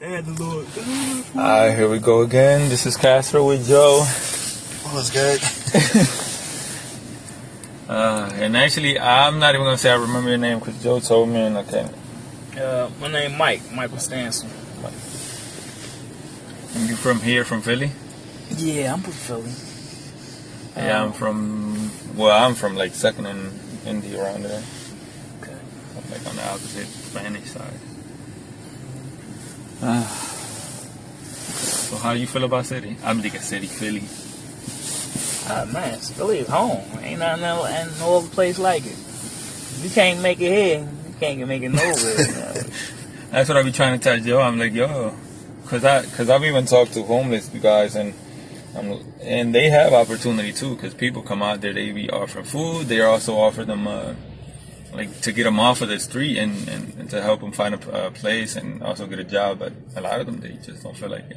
And the Lord. Alright, here we go again. This is Castro with Joe. What's good? Uh, and actually, I'm not even gonna say I remember your name because Joe told me, and I can't. Uh, my name Mike. Michael Stanson. You from here, from Philly? Yeah, I'm from Philly. yeah, Um, I'm from. Well, I'm from like second and Indy around there, Okay. like on the opposite Spanish side. Uh, so how do you feel about city? I'm thinking city, Philly. Ah man, Philly is home. Ain't nothing else, and no other place like it. You can't make it here. You can't make it nowhere. That's what I be trying to tell Joe. I'm like, yo, cause I, cause I've even talked to homeless guys and, um, and they have opportunity too. Cause people come out there, they be offering food. They also offer them, uh, like to get them off of the street and, and, and to help them find a, a place and also get a job. But a lot of them, they just don't feel like it.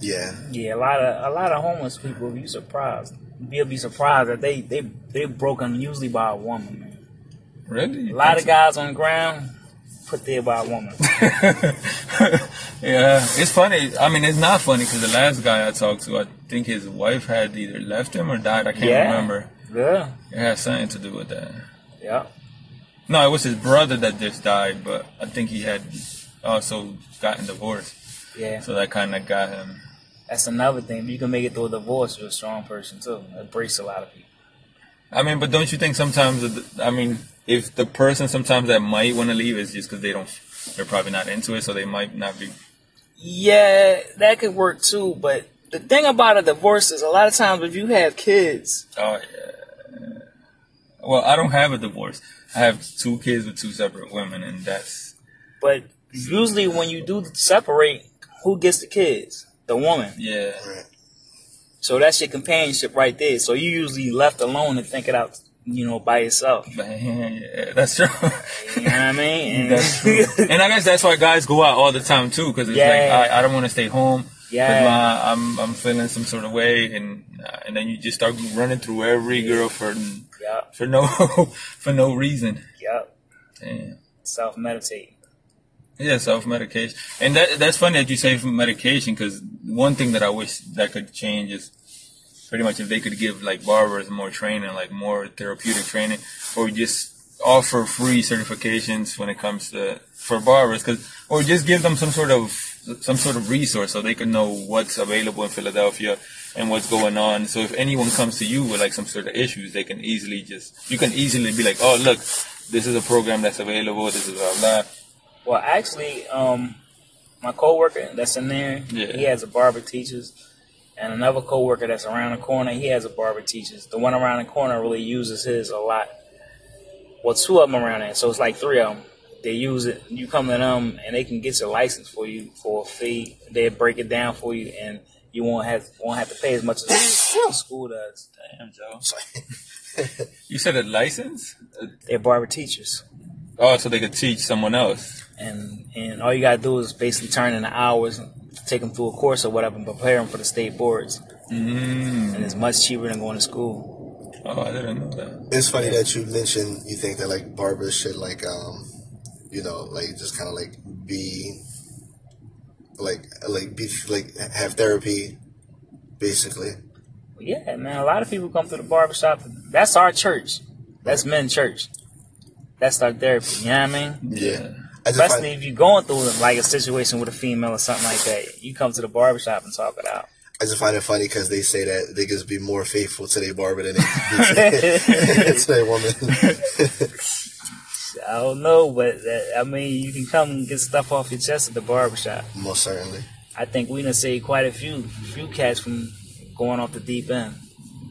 Yeah. yeah, a lot of a lot of homeless people. You surprised? You'll be surprised that they they they broken usually by a woman. Man. Really? A lot of guys on the ground put there by a woman. yeah, it's funny. I mean, it's not funny because the last guy I talked to, I think his wife had either left him or died. I can't Yeah. remember. Yeah, It has something to do with that. yeah. No, it was his brother that just died, but I think he had also gotten divorced. Yeah, So that kind of got him. that's another thing. You can make it through a divorce. You're a strong person too. It breaks a lot of people. I mean, but don't you think sometimes, I mean, if the person sometimes that might want to leave is just because they don't, they're probably not into it, so they might not be. Yeah, that could work too. But the thing about a divorce is a lot of times if you have kids, Oh, yeah. Well, I don't have a divorce. I have two kids with two separate women, and that's but usually when you do separate, who gets the kids? The woman. yeah. Right. So that's your companionship right there. So you usually left alone to think it out, you know, by yourself. But, yeah, that's true. You know what I mean? And- That's true. and I guess that's why guys go out all the time too, because it's Yeah. like I, I don't want to stay home. Yeah. my, I'm I'm feeling some sort of way, and uh, and then you just start running through every girl for Yeah. for no for no reason. Yeah. Damn. Self meditate. Yeah, self medication, and that that's funny that you say medication because one thing that I wish that could change is pretty much if they could give like barbers more training, like more therapeutic training, or just offer free certifications when it comes to for barbers, because or just give them some sort of some sort of resource so they can know what's available in Philadelphia and what's going on. So if anyone comes to you with like some sort of issues, they can easily just you can easily be like, oh look, this is a program that's available. This is blah blah. Well, actually, um, my coworker that's in there, Yeah. he has a barber teachers, and another coworker that's around the corner, he has a barber teachers. The one around the corner really uses his a lot. Well, two of them around there, so it's like three of them. They use it. You come to them, and they can get your license for you for a fee. They break it down for you, and you won't have won't have to pay as much as the school does. Damn, Joe. You said a license? They're barber teachers. Oh, so they could teach someone else. and and all you gotta do is basically turn in the hours, take them through a course or whatever, and prepare them for the state boards. Mm. And it's much cheaper than going to school. Oh, I didn't know that. It's funny that you mentioned you think that like barbers should like um you know like just kind of like be like like be like have therapy basically. Yeah, man, a lot of people come to the barbershop. That's our church. That's men's church. That's our therapy. You know what I mean? Yeah. I Especially find, if you're going through like a situation with a female or something like that. You come to the barbershop and talk it out. I just find it funny because they say that niggas be more faithful to their barber than they to, to their woman. I don't know, but that, I mean, you can come and get stuff off your chest at the barbershop. Most certainly. I think we done saved quite a few few cats from going off the deep end.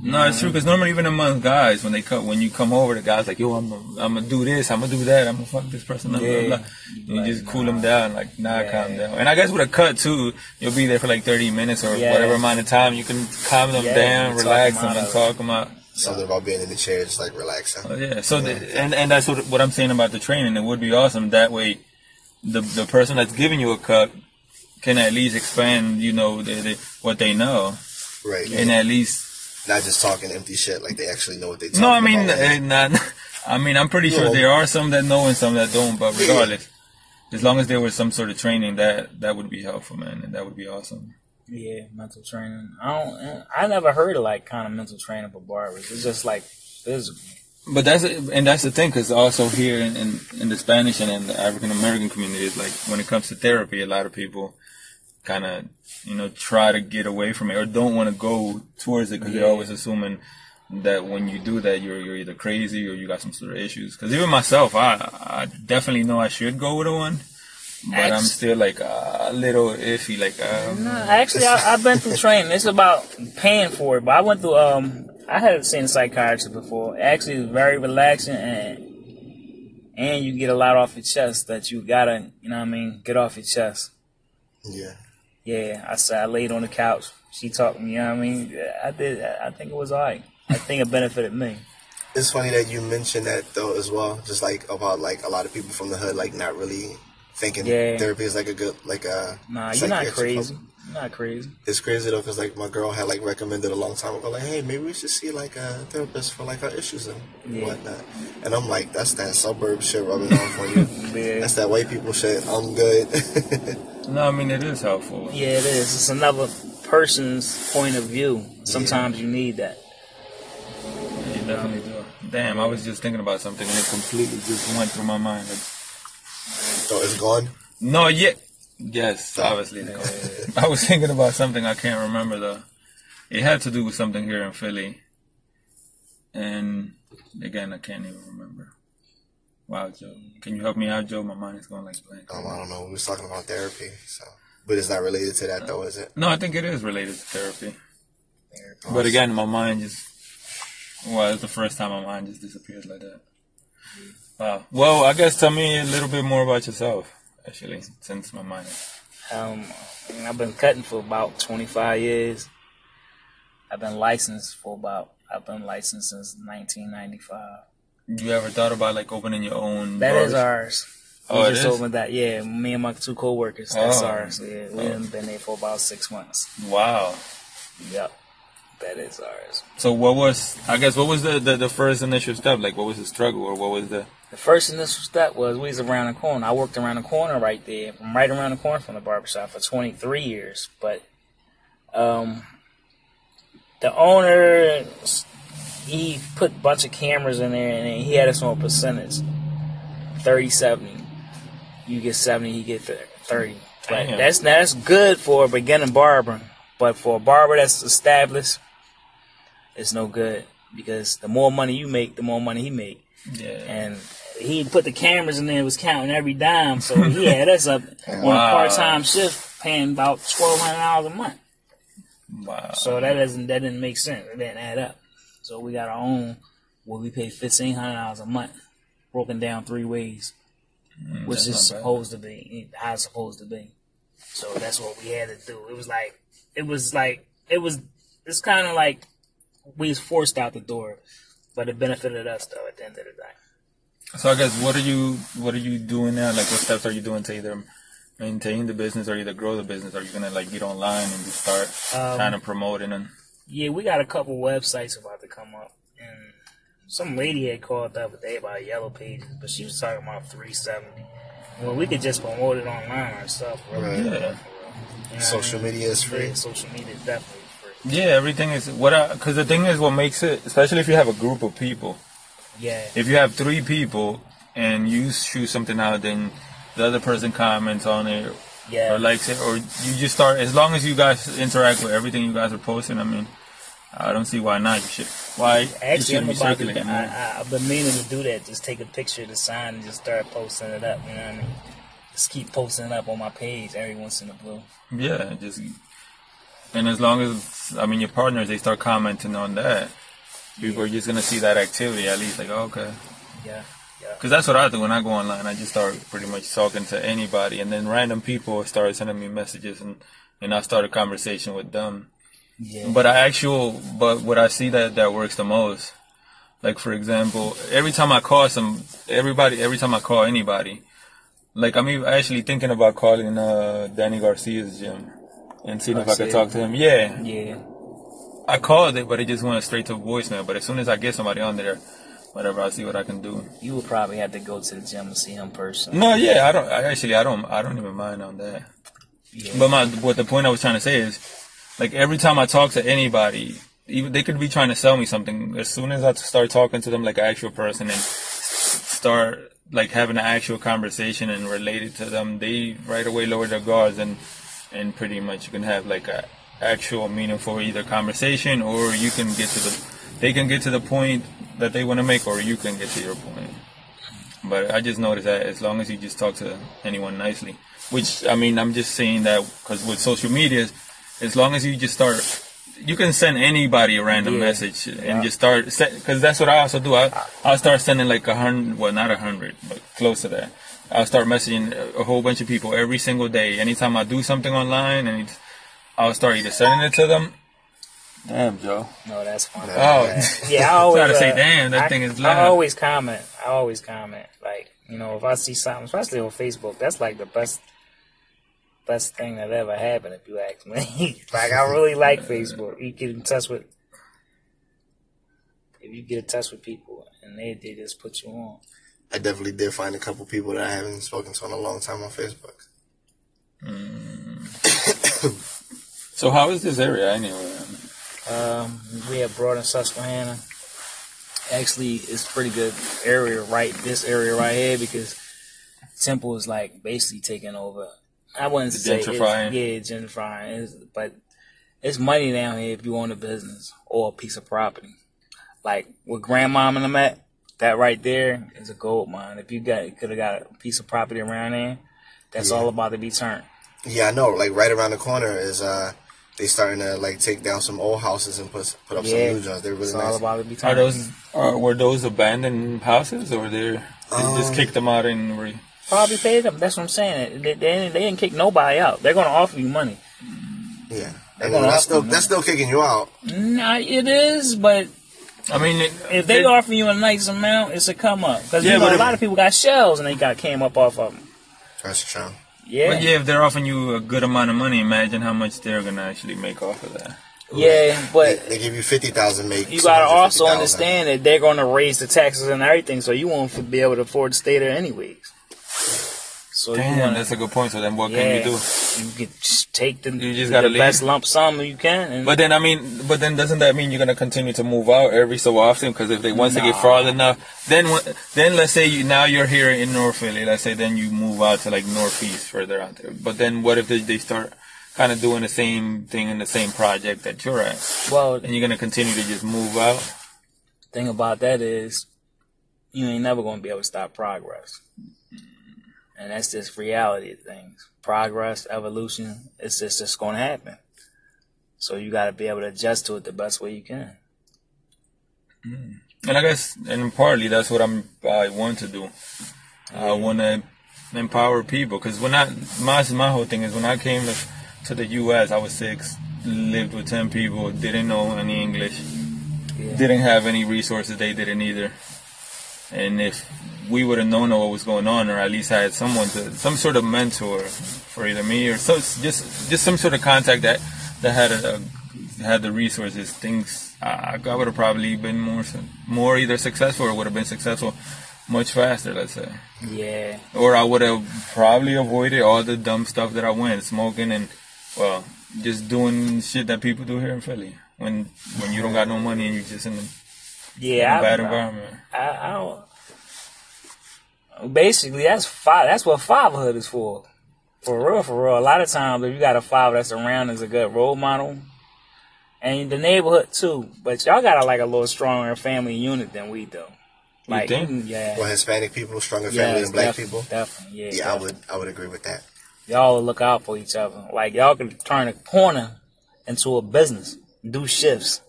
No, it's true because normally even among guys, when they come, when you come over, the guys like, yo, I'm gonna, I'm gonna do this, I'm gonna do that, I'm gonna fuck this person, blah, blah, Yeah. blah. You Like, just cool them down, like, nah, Yeah. calm down. And I guess with a cut too, you'll be there for like 30 minutes or Yeah. whatever amount of time. You can calm them Yeah, down, relax them them, and talk them out. Something about being in the chair, just like relaxing. Oh, yeah. So the, and and that's what what I'm saying about the training. It would be awesome that way. The the person that's giving you a cut can at least expand, you know, the, the, what they know, Right. and at least Not just talking empty shit, like they actually know what they talking about. no. I mean, about. eh, not. I mean, I'm pretty sure Yeah. there are some that know and some that don't. But regardless, as long as there was some sort of training, that that would be helpful, man, and that would be awesome. Yeah, mental training. I don't. I never heard of like kind of mental training for barbers. It's just like physical. But that's and that's the thing, because also here in, in, in the Spanish and in the African American communities, like when it comes to therapy, a lot of people kind of you know try to get away from it or don't want to go towards it because Yeah. they're always assuming that when you do that, you're you're either crazy or you got some sort of issues. Because even myself, I I definitely know I should go with a one, but I'm still like a little iffy. Like um, No, actually, I, I've been through training. It's about paying for it. But I went through. Um, I had seen a psychiatrist before. Actually, it's very relaxing and and you get a lot off your chest that you gotta, you know what I mean, get off your chest. Yeah. Yeah, I said I laid on the couch. She talked to me. You know what I mean? I did. I think it was alright. I think it benefited me. It's funny that you mentioned that though as well. Just like about like a lot of people from the hood like not really thinking Yeah. therapy is like a good like uh, a Nah, you're not crazy. You're not crazy. It's crazy though because like my girl had like recommended a long time ago like hey maybe we should see like a therapist for like our issues and Yeah. whatnot. And I'm like that's that suburb shit rubbing off on you. Yeah. That's that white people shit. I'm good. no, I mean it is helpful. Yeah, it is. It's another person's point of view. Sometimes you need that. You definitely do. Damn, I was just thinking about something and it completely just went through my mind. Like, so it's gone. No, yeah. Yes, obviously. I was thinking about something I can't remember though. It had to do with something here in Philly. And again, I can't even remember. Wow, Joe. Can you help me out, Joe? My mind is going like blank. Um, I don't know. We was talking about therapy, so but it's not related to that though, is it? No, I think it is related to therapy. But again, my mind just, well, it's the first time my mind just disappeared like that. Wow. Well, I guess tell me a little bit more about yourself, actually, since my mind. Um, I've been cutting for about 25 years. I've been licensed for about, I've been licensed since 1995. You ever thought about like opening your own? That is barbershop? ours. We Oh, it just is? opened that. Yeah, me and my two coworkers. That's Oh. ours. Yeah, we haven't been there for about six months. Wow. Yep, that is ours. So what was, I guess, what was the, the, the first initial step? Like, what was the struggle or what was the, The first initial step was we was around the corner. I worked around the corner right there, from right around the corner from the barbershop for 23 years. But um, the owner, he put a bunch of cameras in there and he had us on a percentage 30 70. You get 70, he get 30. But Damn. that's that's good for a beginning barber. But for a barber that's established, it's no good because the more money you make, the more money he make yeah. and he put the cameras in there, was counting every dime. So he had us up on a part time shift, paying about twelve hundred dollars a month. Wow. So that doesn't that didn't make sense. It didn't add up. So we got our own where we pay fifteen hundred dollars a month, broken down three ways, which Mm, that's is not bad. supposed to be how it's supposed to be. So that's what we had to do. It was like it was like it was it's kind of like we was forced out the door, but it benefited us though at the end of the day. So I guess what are you what are you doing now? Like what steps are you doing to either maintain the business or either grow the business? Are you gonna like get online and just start Um, trying to promote it and Yeah, we got a couple websites about to come up, and some lady had called the other day about Yellow Pages, but she was talking about 370. Well, we could just promote it online ourselves. Really. Right. You know Yeah. what I Social mean? media is free. Yeah, social media is definitely free. yeah, everything is what I because the thing is what makes it especially if you have a group of people. Yeah, If you have three people and you shoot something out, then the other person comments on it yeah. or likes it, or you just start. As long as you guys interact with everything you guys are posting, I mean, I don't see why not. You should. Why Actually, I'm about to, I, I, I've been meaning to do that. Just take a picture of the sign and just start posting it up. You know what I mean? Just keep posting it up on my page every once in a blue. Yeah, just and as long as I mean your partners they start commenting on that, people are just gonna see that activity at least like oh, okay, Yeah, yeah. because that's what I do when I go online. I just start pretty much talking to anybody, and then random people start sending me messages, and and I start a conversation with them. Yeah. But I actual, but what I see that that works the most, like for example, every time I call some everybody, every time I call anybody, like I'm even actually thinking about calling uh, Danny Garcia's gym and seeing if I could talk to him. Yeah, yeah. I called it, but it just went straight to voicemail. But as soon as I get somebody on there, whatever. I'll see what I can do. You would probably have to go to the gym and see him personally. No, yeah, I don't. I actually, I don't. I don't even mind on that. Yeah. But my, what the point I was trying to say is, like every time I talk to anybody, even they could be trying to sell me something. As soon as I start talking to them like an actual person and start like having an actual conversation and relate it to them, they right away lower their guards and and pretty much you can have like a actual meaningful either conversation or you can get to the they can get to the point that they want to make or you can get to your point. But I just noticed that as long as you just talk to anyone nicely, which I mean, I'm just saying that because with social media, as long as you just start, you can send anybody a random Yeah. message and Yeah. just start, because that's what I also do. I, I'll start sending like a hundred, well, not a hundred, but close to that. I'll start messaging a- a whole bunch of people every single day. Anytime I do something online, and it's, I'll start either sending it to them. Damn, Joe. No, that's fine. Oh, Yeah, I always Try to say, uh, "Damn, that I- thing is I always comment. I always comment. Like you know, if I see something, especially on Facebook, that's like the best best thing that ever happened. If you ask me, like I really like Facebook. You get in touch with if you get in touch with people and they they just put you on. I definitely did find a couple people that I haven't spoken to in a long time on Facebook. So how is this area anyway? Um, we have brought in Susquehanna. Actually, it's pretty good area right this area right here because Temple is like basically taking over. I wouldn't The say it's- gentrifying? yeah, gentrifying, It's- but it's money down here if you own a business or a piece of property. Like with grandmom and them at, that right there is a gold mine. If you got could have got a piece of property around there, that's Yeah. all about to be turned. Yeah, I know. Like right around the corner is uh they starting to like take down some old houses and put put up Yeah, some new ones. They're really It's all nice. about to Are those are, were those abandoned houses or they they just Um, kicked them out and re- Probably paid them. That's what I'm saying. They, they, they didn't kick nobody out. They're gonna offer you money. yeah, They're and gonna that's still you that's still kicking you out. Nah, it is, but I mean, it, if they it- offer you a nice amount, it's a come up. Because Yeah, you know, a lot of people got shells and they got came up off of them. That's true. Yeah, But yeah, if they're offering you a good amount of money, imagine how much they're gonna actually make off of that. yeah, They, but they give you fifty thousand, make you gotta also 250,000. understand that they're gonna raise the taxes and everything, so you won't be able to afford to stay there anyways. So Damn, wanna, that's a good point. So then, what yeah, can you do? you can just take the, You just gotta leave. best lump sum you can. And But then, I mean, but then doesn't that mean you're gonna continue to move out every so often? Because if they once they get Nah. far enough, then then let's say you now you're here in North Philly. Let's say then you move out to like Northeast further out there. But then what if they, they start kind of doing the same thing in the same project that you're at, well, and you're gonna continue to just move out? thing about that is you ain't never going to be able to stop progress. And that's just reality of things. Progress, evolution, it's just, just going to happen. So you got to be able to adjust to it the best way you can. Mm. And I guess, and partly that's what I'm I want to do. I want to empower people because when I my my whole thing is when I came to, to the U.S. I was six, lived with ten people, didn't know any English, Yeah. didn't have any resources. They didn't either. And if we would have known what was going on, or at least had someone to some sort of mentor for either me or so just just some sort of contact that that had a, a had the resources, things I, I would have probably been more more either successful or would have been successful much faster. Let's say, Yeah. or I would have probably avoided all the dumb stuff that I went smoking and well just doing shit that people do here in Philly when when you don't got no money and you're just in in Yeah. a bad I, environment. I, I don't. Basically, that's fa- That's what fatherhood is for. For real, for real. A lot of times, if you got a father that's around as a good role model, and the neighborhood too, but y'all got a, like a little stronger family unit than we do. Like, think? yeah, Well, Hispanic people, stronger yeah, family than black def- people. Definitely, yeah. Yeah, I would I would agree with that. Y'all look out for each other. Like y'all can turn a corner into a business, do shifts.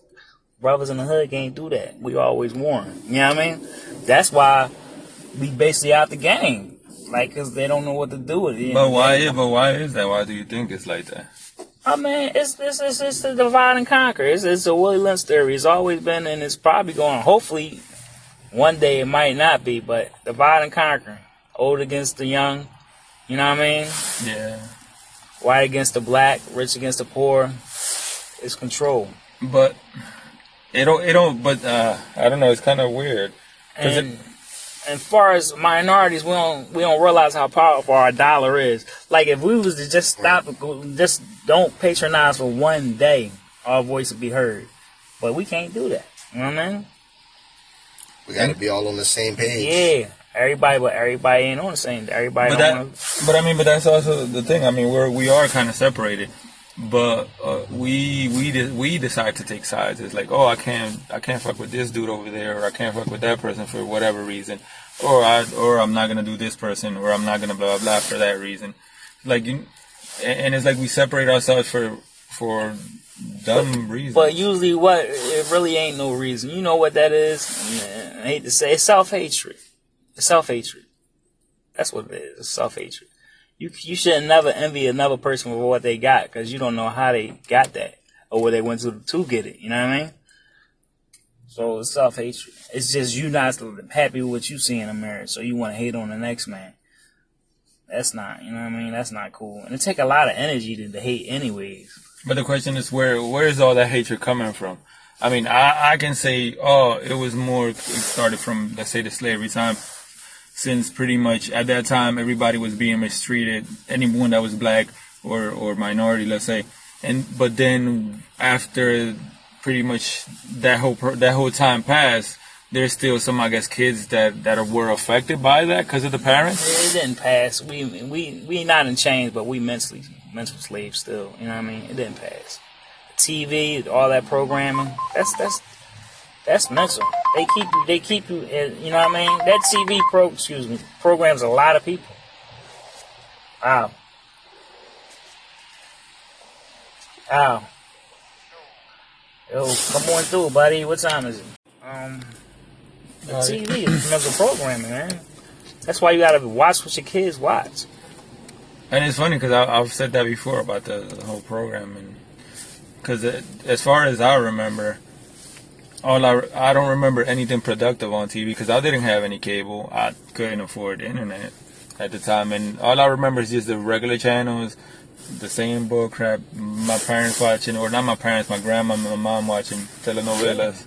Brothers in the hood can't do that. We always warn. You know what I mean? That's why we basically out the game. Like, cause they don't know what to do with it. But why? But why is that? Why do you think it's like that? I mean, it's it's it's, it's the divide and conquer. It's it's a Willie Lynch theory. It's always been, and it's probably going. Hopefully, one day it might not be, but divide and conquer. Old against the young. You know what I mean? Yeah. White against the black, rich against the poor. It's control. But it don't. It don't. But uh, I don't know. It's kind of weird And as far as minorities, we don't we don't realize how powerful our dollar is. Like if we was to just stop, just don't patronize for one day, our voice would be heard. But we can't do that. You know what I mean? We got to be all on the same page. Yeah. Everybody, but everybody ain't on the same. Everybody. But don't that, wanna- but I mean, but that's also the thing. I mean, we're we are kind of separated, but uh, we we de- we decide to take sides. It's like, oh, I can't I can't fuck with this dude over there, or I can't fuck with that person for whatever reason, or I or I'm not gonna do this person, or I'm not gonna blah blah blah for that reason. Like, you, and it's like we separate ourselves for for dumb reasons. But usually, what it really ain't no reason. You know what that is? I hate to say, it's self hatred. Self hatred. That's what. It's self hatred. You you should never envy another person for what they got because you don't know how they got that or where they went to to get it. You know what I mean? So it's self hatred. It's just you not happy with what you see in a marriage, so you want to hate on the next man. That's not, you know what I mean? That's not cool. And it take a lot of energy to, to hate, anyways. But the question is, where where is all that hatred coming from? I mean, I, I can say, oh, it was more, it started from, let's say, the slavery time, since pretty much at that time everybody was being mistreated, anyone that was black or, or minority, let's say. And, but then after pretty much that whole, that whole time passed, there's still some, I guess, kids that, that were affected by that because of the parents. It didn't pass. We we we not in chains, but we mentally mental slaves still. You know what I mean? It didn't pass. TV, all that programming. That's that's that's mental. They keep you. They keep you. You know what I mean? That TV pro. Excuse me. Programs a lot of people. Wow. Wow. Yo, come on through, buddy. What time is it? Um, the TV is mental programming, man. That's why you gotta watch what your kids watch. And it's funny because I've said that before about the, the whole program, and because as far as I remember, all I I don't remember anything productive on TV because I didn't have any cable. I couldn't afford internet at the time, and all I remember is just the regular channels, the same bull crap. My parents watching, or not my parents, my grandma, and my mom watching telenovelas,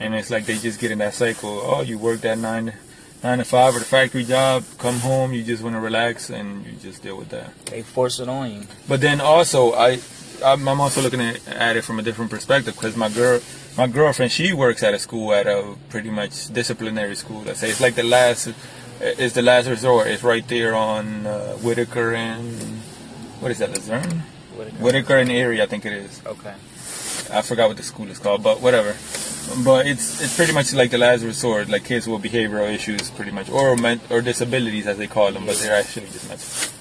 and it's like they just get in that cycle. Oh, you work that nine. Nine to five or the factory job, come home, you just want to relax and you just deal with that. They force it on you. But then also, I I'm I'm also looking at, at it from a different perspective because my girl, my girlfriend, she works at a school at a pretty much disciplinary school. Let's say it's like the last, it's the last resort. It's right there on uh, Whitaker and what is that, Luzerne? What Whitaker and Erie, I think it is. Okay. I forgot what the school is called, but whatever. But it's it's pretty much like the last resort, like kids with behavioral issues, pretty much, or men- or disabilities as they call them, but they're actually just mental.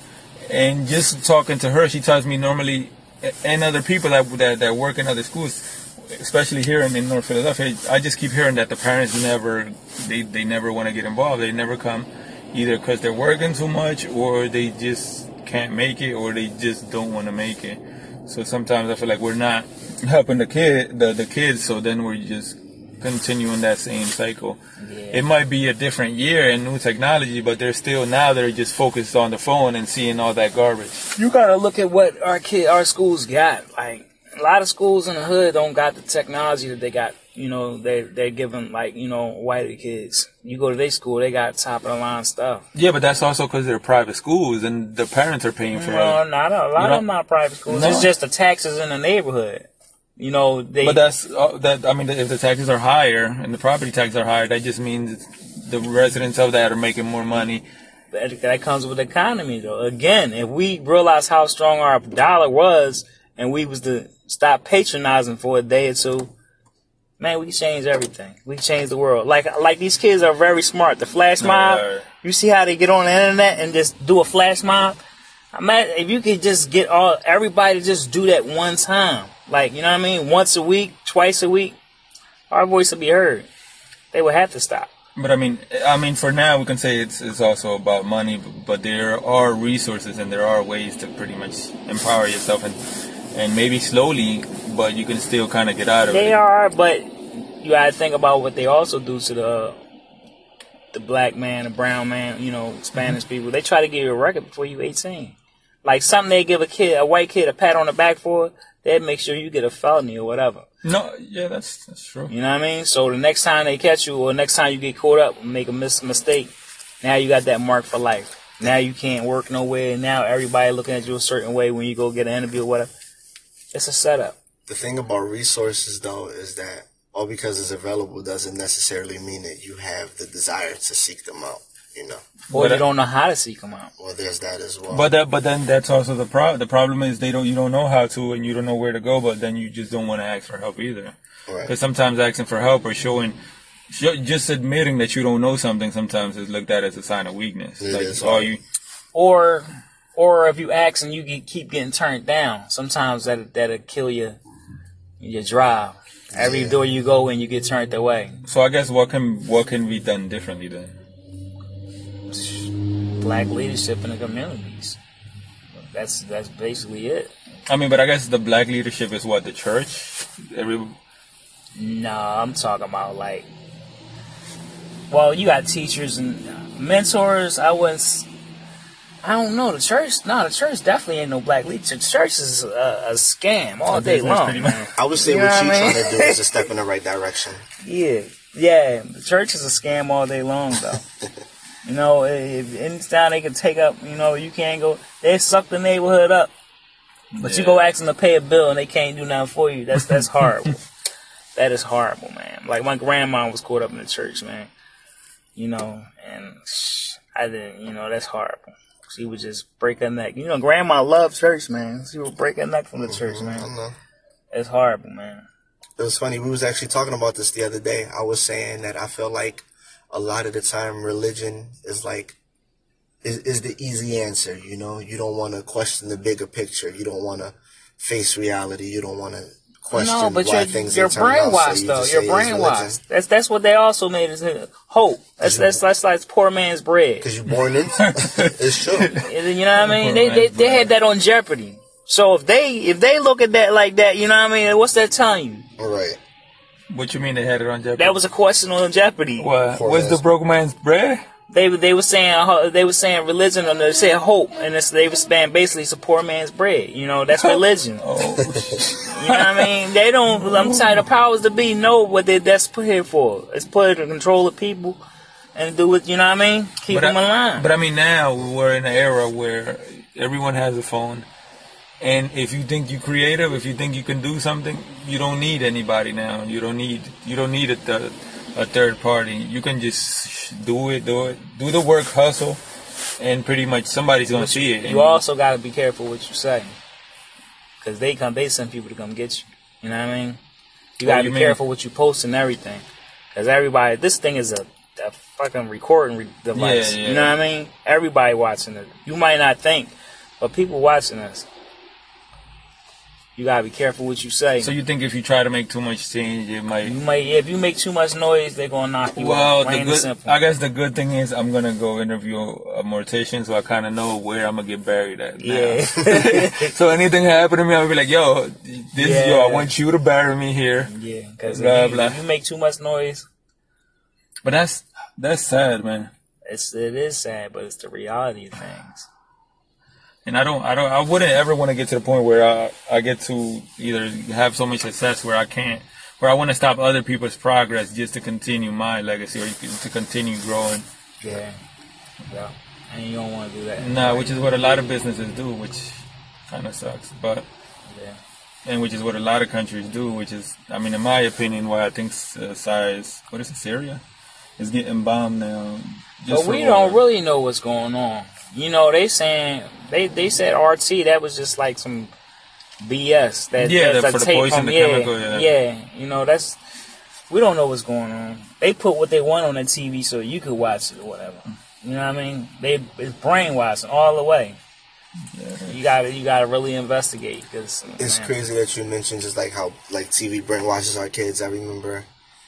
And just talking to her, she tells me normally, and other people that that, that work in other schools, especially here in, in North Philadelphia, I just keep hearing that the parents never they they never want to get involved. They never come, either because they're working too much, or they just can't make it, or they just don't want to make it. So sometimes I feel like we're not helping the kid, the, the kids. So then we're just continuing that same cycle. Yeah. It might be a different year and new technology, but they're still now they're just focused on the phone and seeing all that garbage. You gotta look at what our kid, our schools got. Like a lot of schools in the hood don't got the technology that they got. You know, they they're giving like you know white kids. You go to their school, they got top of the line stuff. Yeah, but that's also because they're private schools and the parents are paying for No, it. No, not a lot You of know- them not private schools. No. It's just the taxes in the neighborhood. You know, they. But that's uh, that. I mean, if the taxes are higher and the property taxes are higher, that just means the residents of that are making more money. that, that comes with the economy though. Again, if we realize how strong our dollar was and we was to stop patronizing for a day or two, man, we change everything. We change the world. Like like these kids are very smart. The flash mob, you see how they get on the internet and just do a flash mob? I mean, if you could just get all everybody to just do that one time, like you know what I mean, once a week, twice a week, our voice would be heard. They would have to stop. But I mean, I mean, for now we can say it's it's also about money, but there are resources and there are ways to pretty much empower yourself and and maybe slowly, but you can still kind of get out of They it. They are, but you gotta think about what they also do to the the black man, the brown man, you know, Spanish Mm-hmm. people. They try to give you a record before you 18. like something they give a kid, a white kid, a pat on the back for, they'd make sure you get a felony or whatever. No, yeah, that's that's true. You know what I mean? So the next time they catch you, or next time you get caught up make a mis- mistake, now you got that mark for life. Now you can't work nowhere. Now everybody looking at you a certain way when you go get an interview or whatever. It's a setup. The thing about resources, though, is that all because it's available doesn't necessarily mean that you have the desire to seek them out. You know, Or But you don't know how to seek them out. well, there's that as well. But that, but then that's also the pro. The problem is they don't. You don't know how to, and you don't know where to go. But then you just don't want to ask for help either. right. Because sometimes asking for help or showing, show, just admitting that you don't know something, sometimes is looked at as a sign of weakness. It like, is. oh, you. Or, or if you ask and you get, keep getting turned down, sometimes that that'll kill you, your drive. Every Yeah. door you go in, you get turned away. So I guess what can what can be done differently then? Black leadership in the communities. That's that's basically it. I mean, but I guess the black leadership is what the church. Every No, I'm talking about like. Well, you got teachers and mentors. I was. I don't know the church. No, the church definitely ain't no black leadership. The church is a, a scam all day long. man. I would say You what know you're what I mean? trying to do is a step in the right direction. Yeah, yeah. The church is a scam all day long, though. you know, if anytime they can take up, you know, you can't go. They suck the neighborhood up, but you go ask them to pay a bill and they can't do nothing for you. That's that's horrible. that is horrible, man. Like my grandma was caught up in the church, man. You know, and I didn't. You know, that's horrible. She would just break her neck. You know, grandma loved church, man. She would break her neck from the church, mm-hmm. man. don't. It's horrible, man. It was funny. We was actually talking about this the other day. I was saying that I feel like a lot of the time religion is like is, is the easy answer. You know, you don't want to question the bigger picture. You don't want to face reality. You don't want to question No, but why you're, things you're didn't turn out, so brainwashed you though. just You're say it's brainwashed. That's that's what they also made is uh, hope. That's that's that's like poor man's bread. Cause you're born into it's true. You know what I mean? They they, they had that on Jeopardy. So if they if they look at that like that, you know what I mean? What's that telling you? All right. What you mean they had it on Jeopardy? That was a question on Jeopardy. what? Poor What's the man's- broke man's bread? They they were saying uh, they were saying religion and they said hope and it's, they were saying basically it's a poor man's bread. You know that's religion. Oh, You know what I mean? They don't. I'm saying the powers to be know what they that's put here for. It's put here to control the people and do it. You know what I mean? Keep but them I, alive. But I mean, now we're in an era where everyone has a phone, and if you think you're creative, if you think you can do something, you don't need anybody now. You don't need you don't need a, th- a third party. You can just do it, do it, do the work, hustle, and pretty much somebody's gonna see it. you also got to be careful what you say, because they come. They send people to come get you. You know what I mean? You got to do be you mean? careful what you post and everything, because everybody. This thing is a, a fucking recording re- device. Yeah, yeah. You know what I mean? Everybody watching it. You might not think, but people watching us. You gotta be careful what you say. So you think if you try to make too much change, it might. You might, if you make too much noise, they're gonna knock you Well, out. good. I guess the good thing is I'm gonna go interview a mortician, so I kind of know where I'm gonna get buried at. now. yeah. so anything happen to me, I'll be like, "Yo, this is yo. I want you to bury me here." yeah. Because if, if you make too much noise, But that's that's sad, man. it's it is sad, but it's the reality of things. And I don't, I don't, I wouldn't ever want to get to the point where I, I get to either have so much success where I can't, where I want to stop other people's progress just to continue my legacy or to continue growing. Yeah. Yeah. And you don't want to do that. Nah, which is what a lot of businesses do, which kind of sucks. But Yeah. and which is what a lot of countries do, which is, I mean, in my opinion, why I think uh, size, what is it, Syria, is getting bombed now. But we don't really know what's going on. You know, they saying they they said RT that was just like some BS. That Yeah, that's that a for the poison, from the yeah, chemical, yeah. yeah. You know, that's we don't know what's going on. They put what they want on the TV so you could watch it or whatever. You know what I mean? They it's brainwashing all the way. You gotta you gotta really investigate because It's crazy that you mentioned just like how like TV brainwashes our kids. I remember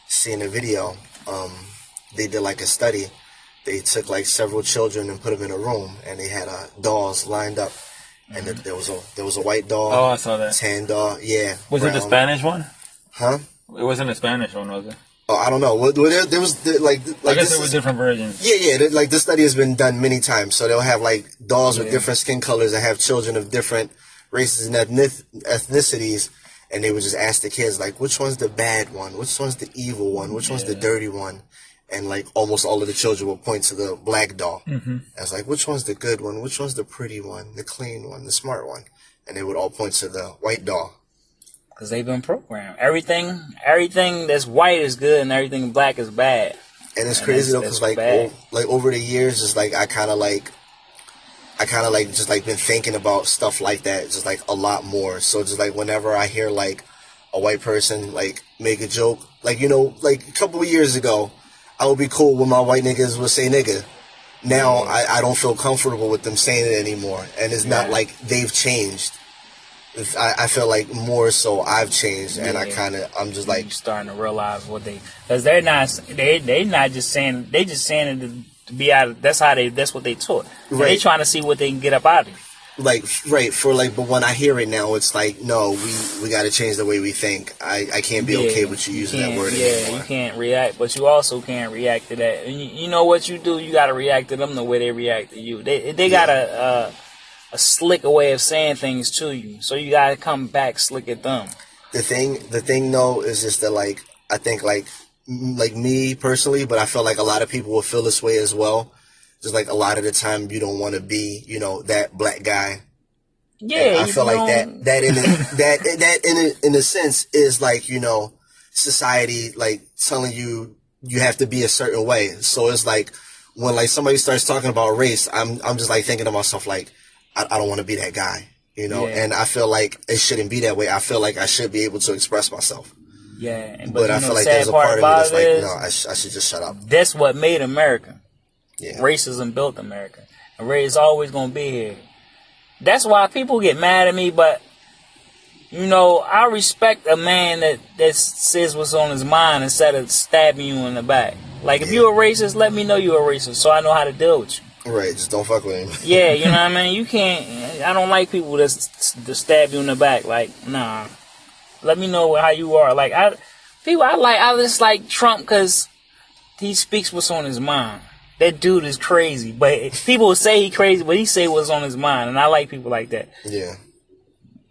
seeing a video. Um, they did like a study. They took like several children and put them in a room, and they had uh, dolls lined up, and th- there was a there was a white doll, Oh, I saw that. tan doll, yeah. Was it the. Spanish one? Huh? It wasn't a Spanish one, was it? Oh, I don't know. Well, there, there was there, like I guess this there were different versions. Yeah, yeah. th- Like this study has been done many times. So they'll have like dolls with different skin colors that have children of different races and ethnic- ethnicities, and they would just ask the kids like, which one's the bad one? Which one's the evil one? Which one's the dirty one? And like almost all of the children will point to the black doll. Mm-hmm. I was like, which one's the good one? Which one's the pretty one? The clean one? The smart one? And they would all point to the white doll. Because they've been programmed. Everything, everything that's white is good, and everything black is bad. And it's And crazy though, because like o- like over the years, it's like I kind of like, I kind of like just like been thinking about stuff like that, just like a lot more. So just like whenever I hear like a white person like make a joke, like you know, like a couple of years ago, I would be cool when my white niggas would say nigga. Now I, I don't feel comfortable with them saying it anymore, and it's not like they've changed. I, I feel like more so I've changed, and I kind of I'm just Like like starting to realize what they, because they're not, they they not just saying, they just saying it to, be out. Of, that's how they, that's what they taught. And They trying to see what they can get up out of. Like right for like but when i hear it now it's like no we we got to change the way we think i i can't be okay with you using that word Yeah, anymore you can't react, but you also can't react to that. And you, you know what you do? You got to react to them the way they react to you. They they got a uh, a slicker way of saying things to you, so you got to come back slick at them. the thing the thing though is just that like i think like like me personally but i feel like a lot of people will feel this way as well just like a lot of the time you don't want to be you know that black guy Yeah, I feel like that that in a, that that in a, in a sense is like you know society like telling you you have to be a certain way. So it's like when like somebody starts talking about race, I'm I'm just like thinking to myself like I, I don't want to be that guy, you know. Yeah. And I feel like it shouldn't be that way. I feel like I should be able to express myself. Yeah, But, but, I know, feel like there's a part part of me that's like no, I, sh- I should just shut up. that's what made America. Yeah. Racism built America. And race is always gonna be here. That's why people get mad at me, but you know, I respect a man that, that says what's on his mind instead of stabbing you in the back. Like if you're a racist, let me know you're a racist so I know how to deal with you. Right, just don't fuck with him. Yeah, you know what I mean? You can't I don't like people that, that stab you in the back. Like, nah. Let me know how you are. Like I people I like I just like Trump cuz he speaks what's on his mind. That dude is crazy, but people will say he crazy, but he say what's on his mind, and I like people like that. Yeah.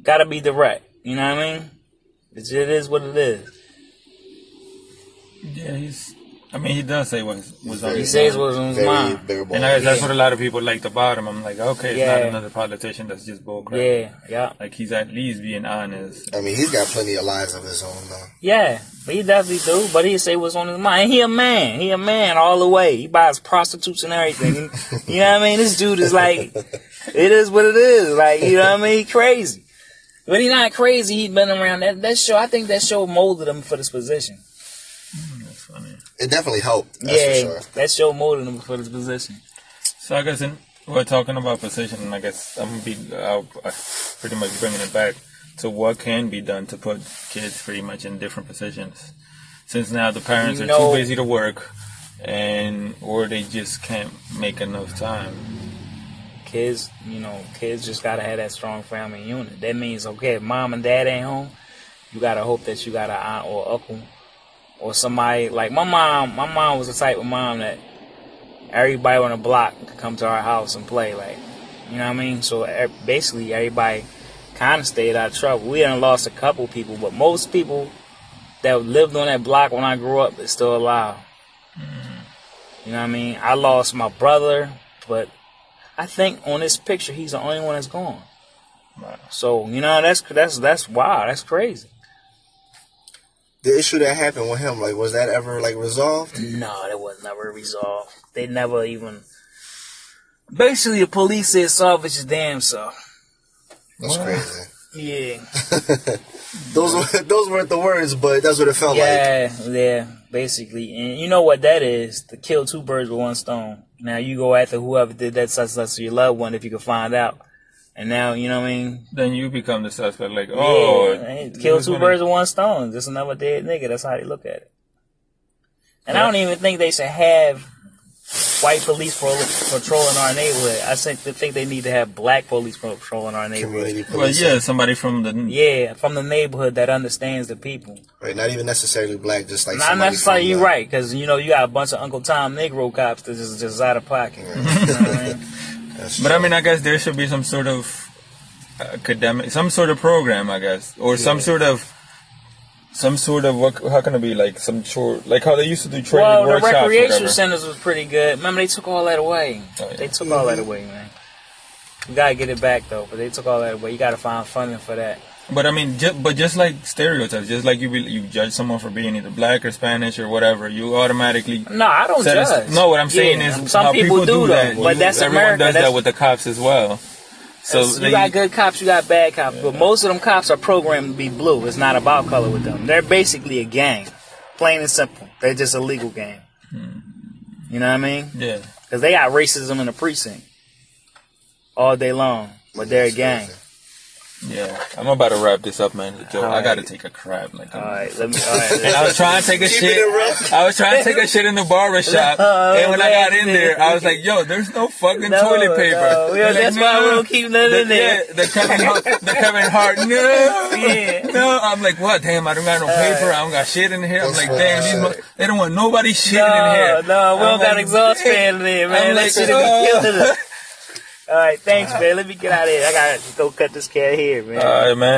Gotta be direct, you know what I mean? It's, it is what it is. Yeah, he's. I mean, he does say what's what's on He his says mind. what's on his mind. And I guess that's what a lot of people liked about him. I'm like, okay, it's not another politician that's just bullcrap. Yeah, yeah, Like he's at least being honest. I mean, he's got plenty of lies of his own though. yeah. But he definitely do. But he say what's on his mind. And he a man. He a man all the way. He buys prostitutes and everything. you know what I mean? This dude is like, it is what it is. Like you know what I mean? He crazy. But he not crazy. He been around that that show. I think that show molded him for this position. That's funny. It definitely helped. That's yeah, for sure. that show molded him for this position. So I guess in, we're talking about position, and I guess I'm gonna be I'll, uh, pretty much bringing it back to what can be done to put kids pretty much in different positions. Since now the parents You are know- too busy to work, and or they just can't make enough time. kids, you know, kids just gotta have that strong family unit. That means okay, if mom and dad ain't home, you gotta hope that you got an aunt or uncle or somebody like my mom. My mom was the type of mom that everybody on the block could come to our house and play. Like, you know what I mean? So basically, everybody kind of stayed out of trouble. We done lost a couple people, but most people that lived on that block when I grew up is still alive. Mm-hmm. You know what I mean? I lost my brother, but I think on this picture he's the only one that's gone. Wow. So you know that's that's that's wow, that's crazy. The issue that happened with him, like, was that ever like resolved? No, that was never resolved. They never even. Basically, the police said salvage his damn self. That's Wow. crazy. Yeah, Those were those weren't the words, but that's what it felt like. yeah, yeah. Basically, and you know what that is? To kill two birds with one stone. Now you go after whoever did that such such to your loved one if you can find out. And now you know what I mean. Then you become the suspect. Like, oh, yeah, kill two birds with one stone. Just another dead nigga. That's how they look at it. And I don't even think they should have white police pol- patrolling our neighborhood. I think they think they need to have black police patrolling our neighborhood. Well, yeah, somebody from the Yeah, from the neighborhood that understands the people. Right. Not even necessarily black, just like Not somebody necessarily you the- right, because you know you got a bunch of Uncle Tom Negro cops that is just out of pocket. You know what I mean? That's But I mean, I guess there should be some sort of academic, some sort of program, I guess, or some sort of, some sort of what? How can it be like some sort, like how they used to do training Well, the recreation centers was pretty good. Remember, they took all that away. Oh, yeah. They took all that mm-hmm. away, man. You gotta get it back though, but they took all that away. You gotta find funding for that. But I mean, just, but just like stereotypes, just like you be, you judge someone for being either black or Spanish or whatever, you automatically. No, I don't judge. no, what I'm saying Yeah, is some how people, do, that. though, but You- that's everyone America. does that's, that with the cops as well. So you they- got good cops, you got bad cops, but most of them cops are programmed to be blue. It's not about color with them. They're basically a gang, plain and simple. They're just a legal gang. Hmm. You know what I mean? yeah. Because they got racism in the precinct all day long, but they're a gang. Crazy. Yeah, I'm about to wrap this up, man. Joe, I gotta take a crap. Like, All right, let me. All right, and I was trying to take a Keeping shit. it. I was trying to take a shit in the barber shop, No, and when I got in there, I was like, "Yo, there's no fucking No, toilet paper." no. Yeah, They're like, that's why we don't keep nothing the, in there. Yeah, the Kevin Hart, the Kevin Hart. No, Yeah. no. I'm like, what? Damn, I don't got no paper. I don't got shit in here. I'm That's like, damn, I these mo- they don't want nobody shitting No, in here. no, we don't I'm got like, exhaust fan in there, man. I'm that like, shit be killing us. All right, thanks, man. Let me get out of here. I gotta go cut this cat here, man. All right, man.